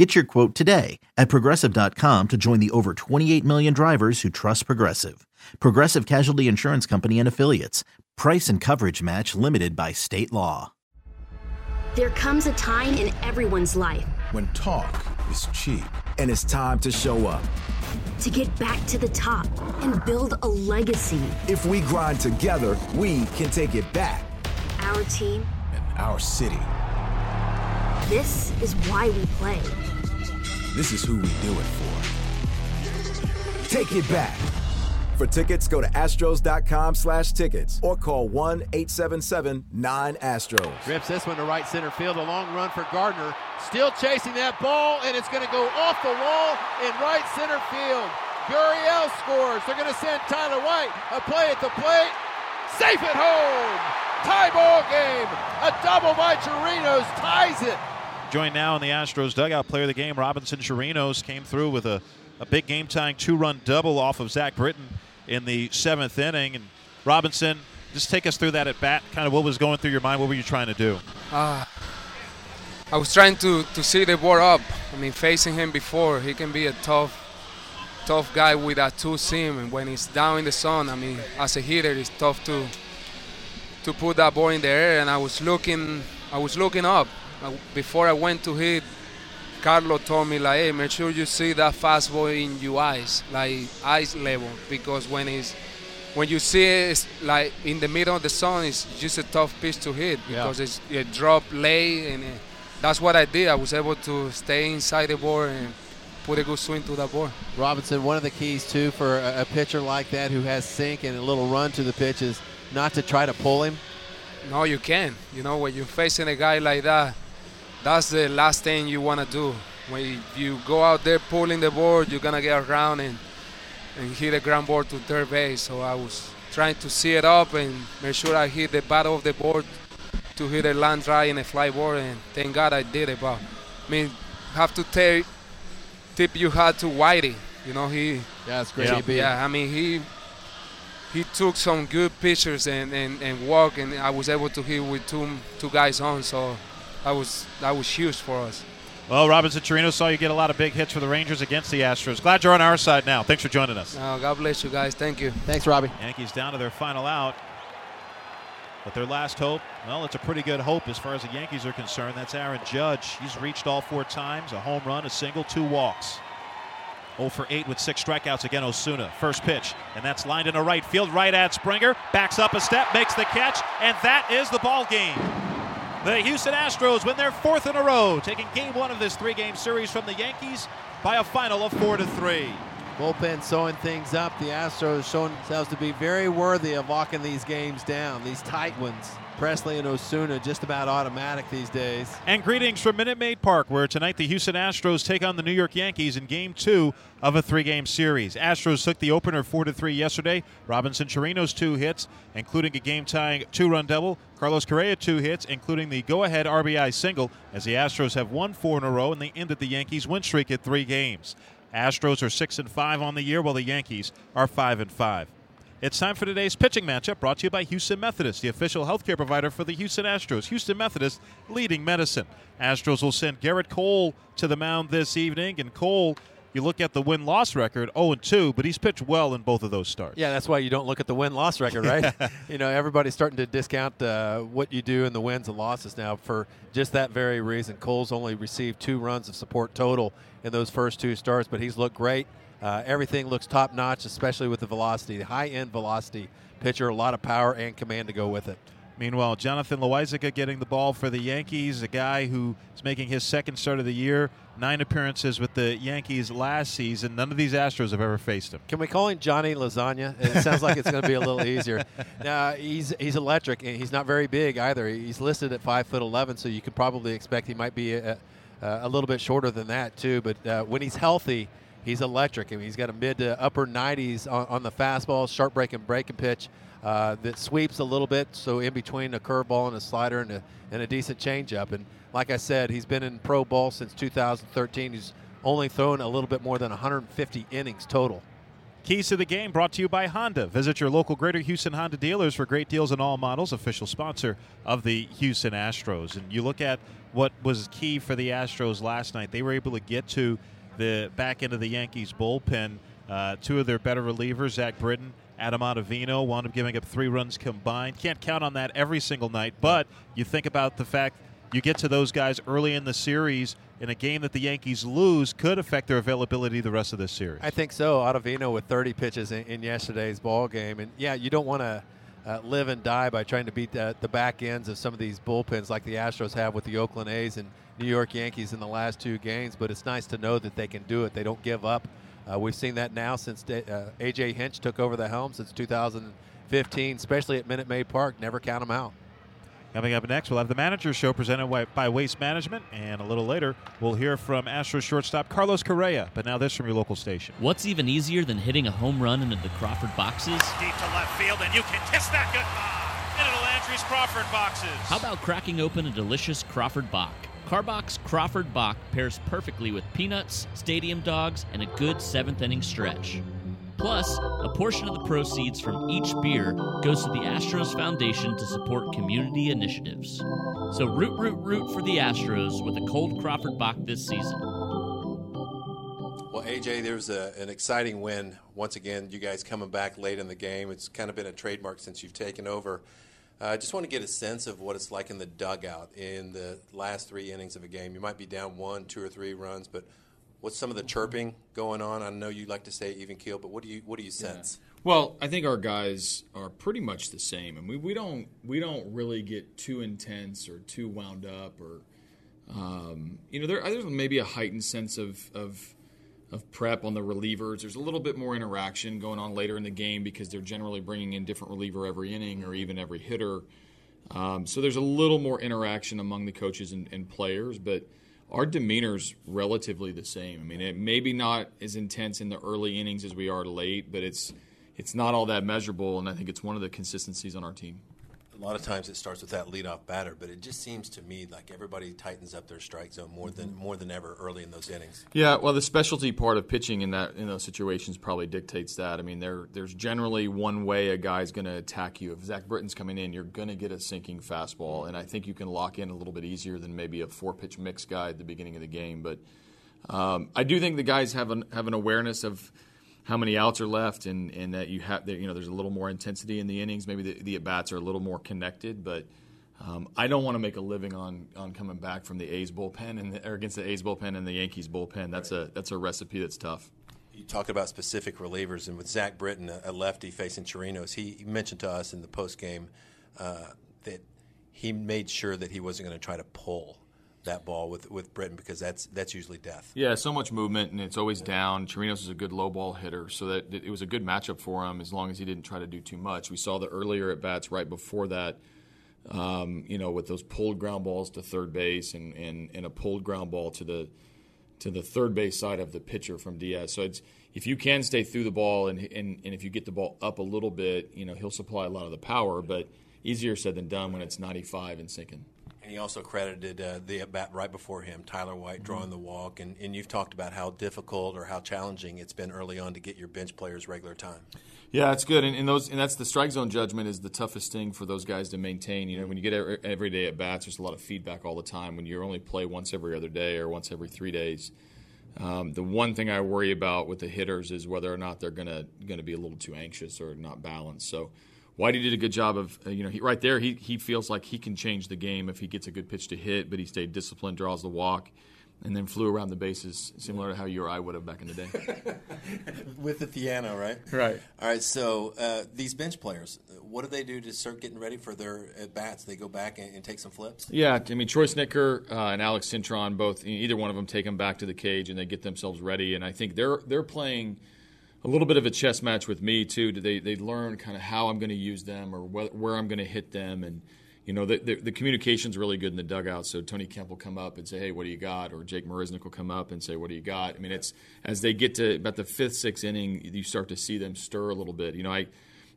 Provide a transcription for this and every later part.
Get your quote today at progressive.com to join the over 28 million drivers who trust Progressive. Progressive Casualty Insurance Company and Affiliates. Price and coverage match limited by state law. There comes a time in everyone's life when talk is cheap. And it's time to show up. To get back to the top and build a legacy. If we grind together, we can take it back. Our team and our city. This is why we play. This is who we do it for. Take it back. For tickets, go to astros.com slash tickets or call 1-877-9-ASTROS. Grips this one to right center field. A long run for Gardner. Still chasing that ball, and it's going to go off the wall in right center field. Gurriel scores. They're going to send Tyler White. A play at the plate. Safe at home. Tie ball game. A double by Chirinos ties it. Joined now in the Astros dugout, player of the game, Robinson Chirinos came through with a, a big game tying two run double off of Zach Britton in the seventh inning. And Robinson, just take us through that at bat. Kind of what was going through your mind? What were you trying to do? Uh, I was trying to, to see the ball up. I mean, facing him before, he can be a tough, tough guy with a two seam. And when he's down in the sun, I mean, as a hitter, it's tough to to put that ball in the air. And I was looking, I was looking up before I went to hit. Carlo told me like, hey, make sure you see that fastball in your eyes, like eyes level, because when it's when you see it it's like in the middle of the sun, it's just a tough pitch to hit because yeah. it's a drop lay, and it, that's what I did. I was able to stay inside the ball and put a good swing to that ball. Robinson, one of the keys too for a, a pitcher like that who has sink and a little run to the pitch is not to try to pull him. No, you can. You know, when you're facing a guy like that, that's the last thing you want to do. When you go out there pulling the board, you're gonna get around and and hit a ground ball to third base. So I was trying to see it up and make sure I hit the bottom of the board to hit a line drive and a fly ball, and thank God I did it. But I mean, have to take tip you had to Whitey. You know he. Yeah, that's great. Yeah, yeah, I mean he he took some good pictures and, and, and walk, and I was able to hit with two two guys on. So that was that was huge for us. Well, Robinson Chirinos saw you get a lot of big hits for the Rangers against the Astros. Glad you're on our side now. Thanks for joining us. Oh, God bless you guys. Thank you. Thanks, Robbie. Yankees down to their final out. But their last hope, well, it's a pretty good hope as far as the Yankees are concerned. That's Aaron Judge. He's reached all four times a home run, a single, two walks. 0 for 8 with six strikeouts again, Osuna. First pitch, and that's lined in into right field, right at Springer. Backs up a step, makes the catch, and that is the ball game. The Houston Astros win their fourth in a row, taking game one of this three game series from the Yankees by a final of 4 to 3. Bullpen sewing things up. The Astros showing themselves to be very worthy of locking these games down, these tight ones. Pressly and Osuna just about automatic these days. And greetings from Minute Maid Park, where tonight the Houston Astros take on the New York Yankees in Game Two of a three-game series. Astros took the opener four to three yesterday. Robinson Chirinos two hits, including a game-tying two-run double. Carlos Correa two hits, including the go-ahead RBI single, as the Astros have won four in a row and they ended the Yankees' win streak at three games. Astros are six and five on the year, while the Yankees are five and five. It's time for today's pitching matchup brought to you by Houston Methodist, the official healthcare provider for the Houston Astros. Houston Methodist leading medicine. Astros will send Gerrit Cole to the mound this evening, and Cole you look at the win loss record 0 and 2 but he's pitched well in both of those starts. Yeah that's why you don't look at the win loss record right? You know everybody's starting to discount uh, what you do in the wins and losses now for just that very reason. Cole's only received two runs of support total in those first two starts but he's looked great. Uh, everything looks top notch, especially with the velocity, the high end velocity pitcher, a lot of power and command to go with it. Meanwhile, Jonathan Loáisiga getting the ball for the Yankees, a guy who is making his second start of the year, nine appearances with the Yankees last season. None of these Astros have ever faced him. Can we call him Johnny Lasagna? It sounds like it's going to be a little easier. Now he's he's electric and he's not very big either. He's listed at five foot eleven, so you could probably expect he might be a, a, a little bit shorter than that too. But uh, when he's healthy he's electric. I mean, he's got a mid to upper 90s on, on the fastball, sharp breaking breaking pitch. uh, that sweeps a little bit, so in between a curveball and a slider and a, and a decent changeup. And like I said, he's been in pro ball since 2013. He's only thrown a little bit more than 150 innings total. Keys to the game brought to you by Honda. Visit your local Greater Houston Honda dealers for great deals on all models, official sponsor of the Houston Astros. And you look at what was key for the Astros last night. They were able to get to the back end of the Yankees bullpen. Uh, two of their better relievers, Zach Britton, Adam Ottavino, wound up giving up three runs combined. Can't count on that every single night, but you think about the fact you get to those guys early in the series in a game that the Yankees lose could affect their availability the rest of this series. I think so. Ottavino with 30 pitches in, in yesterday's ball game, and yeah, you don't want to uh, live and die by trying to beat the, the back ends of some of these bullpens like the Astros have with the Oakland A's and New York Yankees in the last two games. But it's nice to know that they can do it. They don't give up. Uh, we've seen that now since uh, AJ Hinch took over the helm since 2015, especially at Minute Maid Park. Never count them out. Coming up next, we'll have the manager show presented by Waste Management, and a little later, we'll hear from Astros shortstop Carlos Correa. But now, this from your local station. What's even easier than hitting a home run into the Crawford boxes? Deep to left field, and you can kiss that goodbye into the Landry's Crawford boxes. How about cracking open a delicious Crawford Bock? Karbach Crawford Bock pairs perfectly with peanuts, stadium dogs, and a good seventh inning stretch. Plus, a portion of the proceeds from each beer goes to the Astros Foundation to support community initiatives. So root, root, root for the Astros with a cold Crawford Bock this season. Well, AJ, there's a, an exciting win. Once again, you guys coming back late in the game. It's kind of been a trademark since you've taken over. Uh, I uh, just want to get a sense of what it's like in the dugout in the last three innings of a game. You might be down one, two, or three runs, but What's some of the chirping going on? I know you like to say even keel, but what do you what do you sense? Yeah. Well, I think our guys are pretty much the same, and we, we don't we don't really get too intense or too wound up, or um, you know, there, there's maybe a heightened sense of, of of prep on the relievers. There's a little bit more interaction going on later in the game because they're generally bringing in different reliever every inning or even every hitter. Um, so there's a little more interaction among the coaches and, and players, but our demeanor's relatively the same. I mean, it maybe not as intense in the early innings as we are late, but it's it's not all that measurable, and I think it's one of the consistencies on our team a lot of times it starts with that leadoff batter, but it just seems to me like everybody tightens up their strike zone more than more than ever early in those innings. Yeah, well, the specialty part of pitching in that in those situations probably dictates that. I mean, there there's generally one way a guy's going to attack you. If Zach Britton's coming in, you're going to get a sinking fastball, and I think you can lock in a little bit easier than maybe a four pitch mix guy at the beginning of the game. But um, I do think the guys have an have an awareness of how many outs are left, and, and that you have you know there's a little more intensity in the innings. Maybe the, the at bats are a little more connected, but um, I don't want to make a living on on coming back from the A's bullpen and the, or against the A's bullpen and the Yankees bullpen. That's a that's a recipe that's tough. You talked about specific relievers, and with Zach Britton, a lefty facing Chirinos, he, he mentioned to us in the post game uh, that he made sure that he wasn't going to try to pull that ball with with Britton because that's that's usually death. Yeah, so much movement and it's always down. Chirinos is a good low ball hitter, so that it was a good matchup for him as long as he didn't try to do too much. We saw the earlier at bats right before that. Um, you know, with those pulled ground balls to third base and, and, and a pulled ground ball to the to the third base side of the pitcher from Diaz. So it's if you can stay through the ball and, and and if you get the ball up a little bit, you know, he'll supply a lot of the power, but easier said than done when it's 95 and sinking. And he also credited uh, the at bat right before him, Tyler White, mm-hmm. drawing the walk. And, and you've talked about how difficult or how challenging it's been early on to get your bench players regular time. Yeah, it's good, and, and, those and that's the strike zone judgment is the toughest thing for those guys to maintain. You know, when you get every, every day at bats, there's a lot of feedback all the time. When you only play once every other day or once every three days, um, the one thing I worry about with the hitters is whether or not they're gonna gonna be a little too anxious or not balanced. So Whitey did a good job of, uh, you know, he, right there, he, he feels like he can change the game if he gets a good pitch to hit, but he stayed disciplined, draws the walk, and then flew around the bases, similar to how you or I would have back in the day. With the piano, right? Right. All right, so uh, these bench players, what do they do to start getting ready for their at bats? They go back and, and, take some flips? Yeah, I mean, Troy Snitker uh, and Alex Cintron, both, either one of them take them back to the cage and they get themselves ready, and I think they're, they're playing – a little bit of a chess match with me too. Do They they learn kind of how I'm going to use them or where, where I'm going to hit them, and you know the, the, the communication's really good in the dugout. So Tony Kemp will come up and say, "Hey, what do you got?" Or Jake Marisnick will come up and say, "What do you got?" I mean, it's as they get to about the fifth, sixth inning, you start to see them stir a little bit. You know, I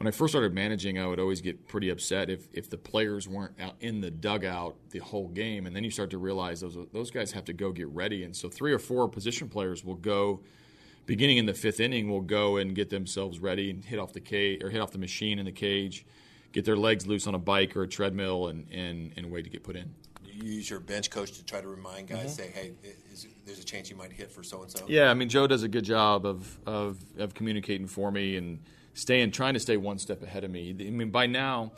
when I first started managing, I would always get pretty upset if, if the players weren't out in the dugout the whole game, and then you start to realize those those guys have to go get ready, and so three or four position players will go, beginning in the fifth inning, will go and get themselves ready and hit off the cage or hit off the machine in the cage, get their legs loose on a bike or a treadmill, and and, and wait to get put in. You use your bench coach to try to remind guys, mm-hmm. say, hey, is, there's a chance you might hit for so and so. Yeah, I mean Joe does a good job of of, of communicating for me and staying, trying to stay one step ahead of me. I mean, by now,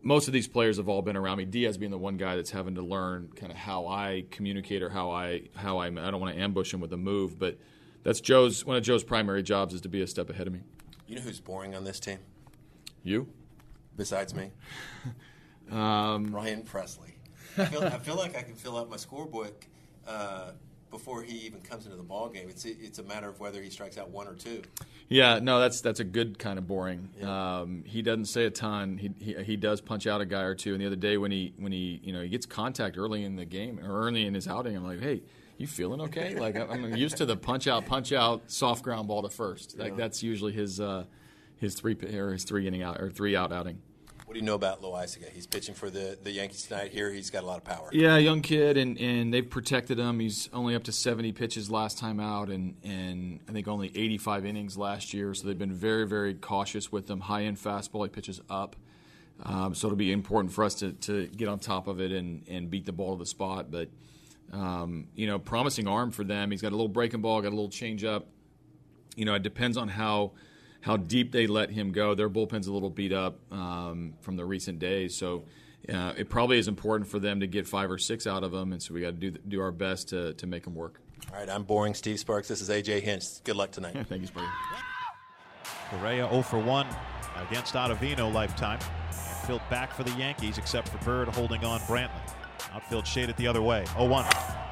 most of these players have all been around me. Diaz being the one guy that's having to learn kind of how I communicate or how I how I I don't want to ambush him with a move, but that's Joe's one of Joe's primary jobs is to be a step ahead of me. You know who's boring on this team? You? Besides me? um, Ryan Pressly. I feel, I feel like I can fill out my scorebook uh, before he even comes into the ball game. It's it's a matter of whether he strikes out one or two. Yeah, no, that's that's a good kind of boring. Yeah. Um, he doesn't say a ton. He, he, he does punch out a guy or two. And the other day when he when he you know he gets contact early in the game or early in his outing, I'm like, hey, you feeling okay? like I'm used to the punch out, punch out, soft ground ball to first. Like yeah. that's usually his uh, his three or his three inning out or three out outing. What do you know about Loaisiga? He's pitching for the, the Yankees tonight. Here, he's got a lot of power. Yeah, young kid, and, and they've protected him. He's only up to 70 pitches last time out, and, and I think only 85 innings last year. So they've been very, very cautious with him. High end fastball, he pitches up. Um, so it'll be important for us to, to get on top of it and, and beat the ball to the spot. But, um, you know, promising arm for them. He's got a little breaking ball, got a little change up. You know, it depends on how – how deep they let him go. Their bullpen's a little beat up um, from the recent days, so uh, it probably is important for them to get five or six out of them, and so we got to do do our best to to make them work. All right, I'm boring Steve Sparks. This is AJ Hinch. Good luck tonight. Thank you, Sparks. Correa 0 for 1 against Ottavino lifetime. Outfield back for the Yankees, except for Bird holding on Brantley. Outfield shaded the other way. 0 1.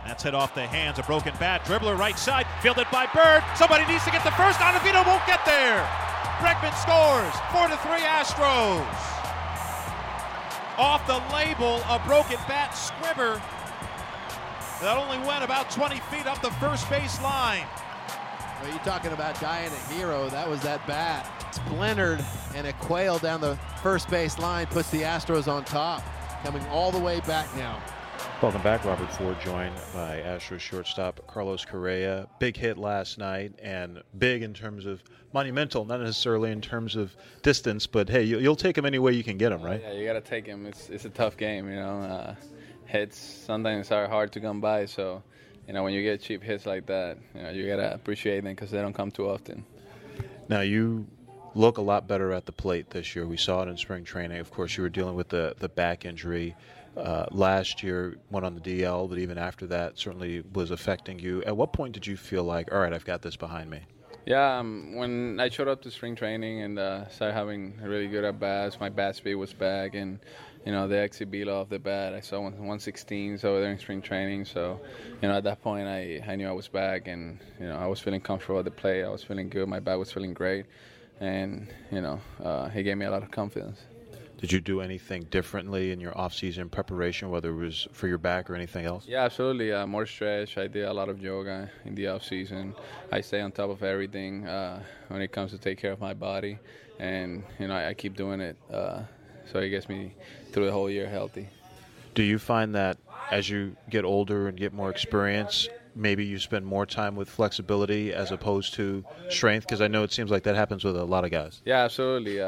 That's hit off the hands. A broken bat. Dribbler right side. Fielded by Bird. Somebody needs to get the first. Ottavino won't get there. Bregman scores. 4 to 3 Astros. Off the label, a broken bat squibber that only went about 20 feet up the first base line. Well, you're talking about dying a hero. That was that bat. Splintered and a quail down the first base line puts the Astros on top. Coming all the way back now. Welcome back. Robert Ford joined by Astros shortstop Carlos Correa. Big hit last night and big in terms of monumental, not necessarily in terms of distance, but hey, you, will take him any way you can get him, right? Yeah, you got to take him. It's, it's a tough game, you know. Uh, hits sometimes are hard to come by, so, you know, when you get cheap hits like that, you know, you got to appreciate them because they don't come too often. Now, you look a lot better at the plate this year. We saw it in spring training. Of course, you were dealing with the, the back injury uh, last year, went on the DL, but even after that, certainly was affecting you. At what point did you feel like, all right, I've got this behind me? Yeah, um, when I showed up to spring training and uh, started having really good at bats, my bat speed was back, and you know the exit velo off the bat. I saw 116s over there in spring training, so you know at that point I, I knew I was back, and you know I was feeling comfortable at the plate. I was feeling good. My bat was feeling great, and you know uh, he gave me a lot of confidence. Did you do anything differently in your off-season preparation, whether it was for your back or anything else? Yeah, absolutely. Uh, more stretch. I did a lot of yoga in the off-season. I stay on top of everything uh, when it comes to take care of my body, and you know I, I keep doing it, uh, so it gets me through the whole year healthy. Do you find that as you get older and get more experience, maybe you spend more time with flexibility as opposed to strength? Because I know it seems like that happens with a lot of guys. Yeah, absolutely.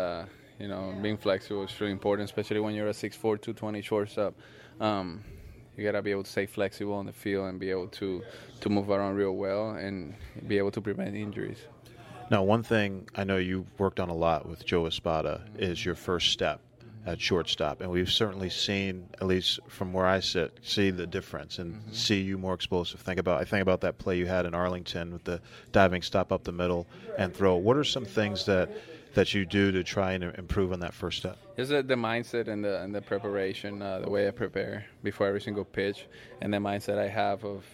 You know, being flexible is really important, especially when you're a 6'4", 220 shortstop. Um, you gotta be able to stay flexible on the field and be able to to move around real well and be able to prevent injuries. Now, one thing I know you worked on a lot with Joe Espada mm-hmm. is your first step at shortstop, and we've certainly seen, at least from where I sit, see the difference and mm-hmm. see you more explosive. Think about I think about that play you had in Arlington with the diving stop up the middle and throw. What are some things that that you do to try and improve on that first step? Is the, the mindset and the and the preparation, uh, the way I prepare before every single pitch, and the mindset I have of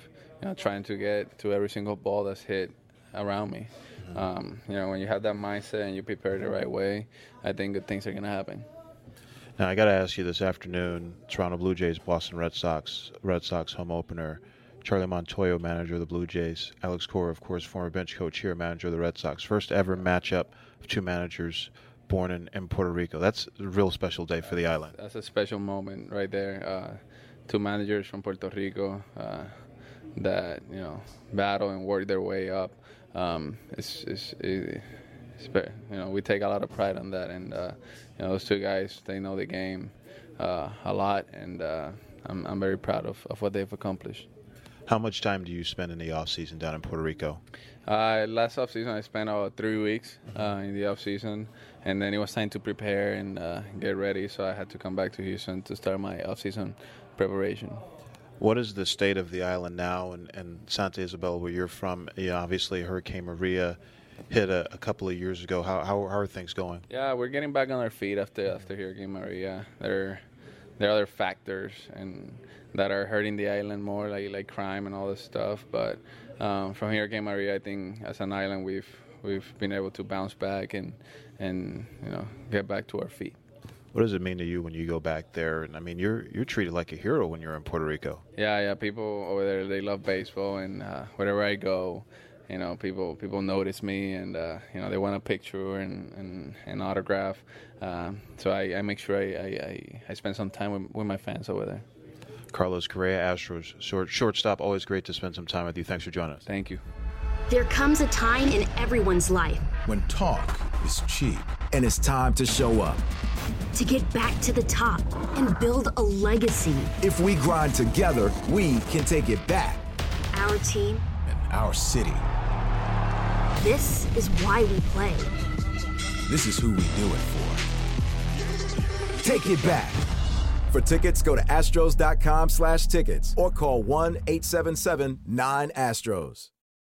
you know trying to get to every single ball that's hit around me. Mm-hmm. Um, you know, when you have that mindset and you prepare the right way, I think good things are going to happen. Now I got to ask you this afternoon: Toronto Blue Jays, Boston Red Sox, Red Sox home opener. Charlie Montoyo, manager of the Blue Jays. Alex Cora, of course, former bench coach here, manager of the Red Sox. First ever matchup of two managers born in, in Puerto Rico. That's a real special day for the island. That's a special moment right there. Uh, two managers from Puerto Rico uh, that you know battle and work their way up. Um, it's, it's, it's, you know we take a lot of pride on that, and uh, you know those two guys they know the game uh, a lot, and uh, I'm, I'm very proud of, of what they've accomplished. How much time do you spend in the off season down in Puerto Rico? Uh, last off season, I spent about three weeks uh, in the off season, and then it was time to prepare and uh, get ready. So I had to come back to Houston to start my off season preparation. What is the state of the island now, and, and Santa Isabel, where you're from? You know, obviously, Hurricane Maria hit a, a, couple of years ago. How, how, how are things going? Yeah, we're getting back on our feet after after Hurricane Maria. There, there are other factors and that are hurting the island more, like like crime and all this stuff. But um, from Hurricane Maria, I think as an island, we've we've been able to bounce back and and you know get back to our feet. What does it mean to you when you go back there? And I mean, you're you're treated like a hero when you're in Puerto Rico. Yeah, yeah. People over there they love baseball, and uh, wherever I go, you know, people people notice me, and uh, you know they want a picture and and an autograph. Um, so I, I, make sure I, I, I, spend some time with, with my fans over there. Carlos Correa, Astros short, shortstop. Always great to spend some time with you. Thanks for joining us. Thank you. There comes a time in everyone's life when talk is cheap and it's time to show up. To get back to the top and build a legacy. If we grind together, we can take it back. Our team and our city. This is why we play. This is who we do it for. Take it back. For tickets, go to astros.com slash tickets or call 1-877-9-ASTROS.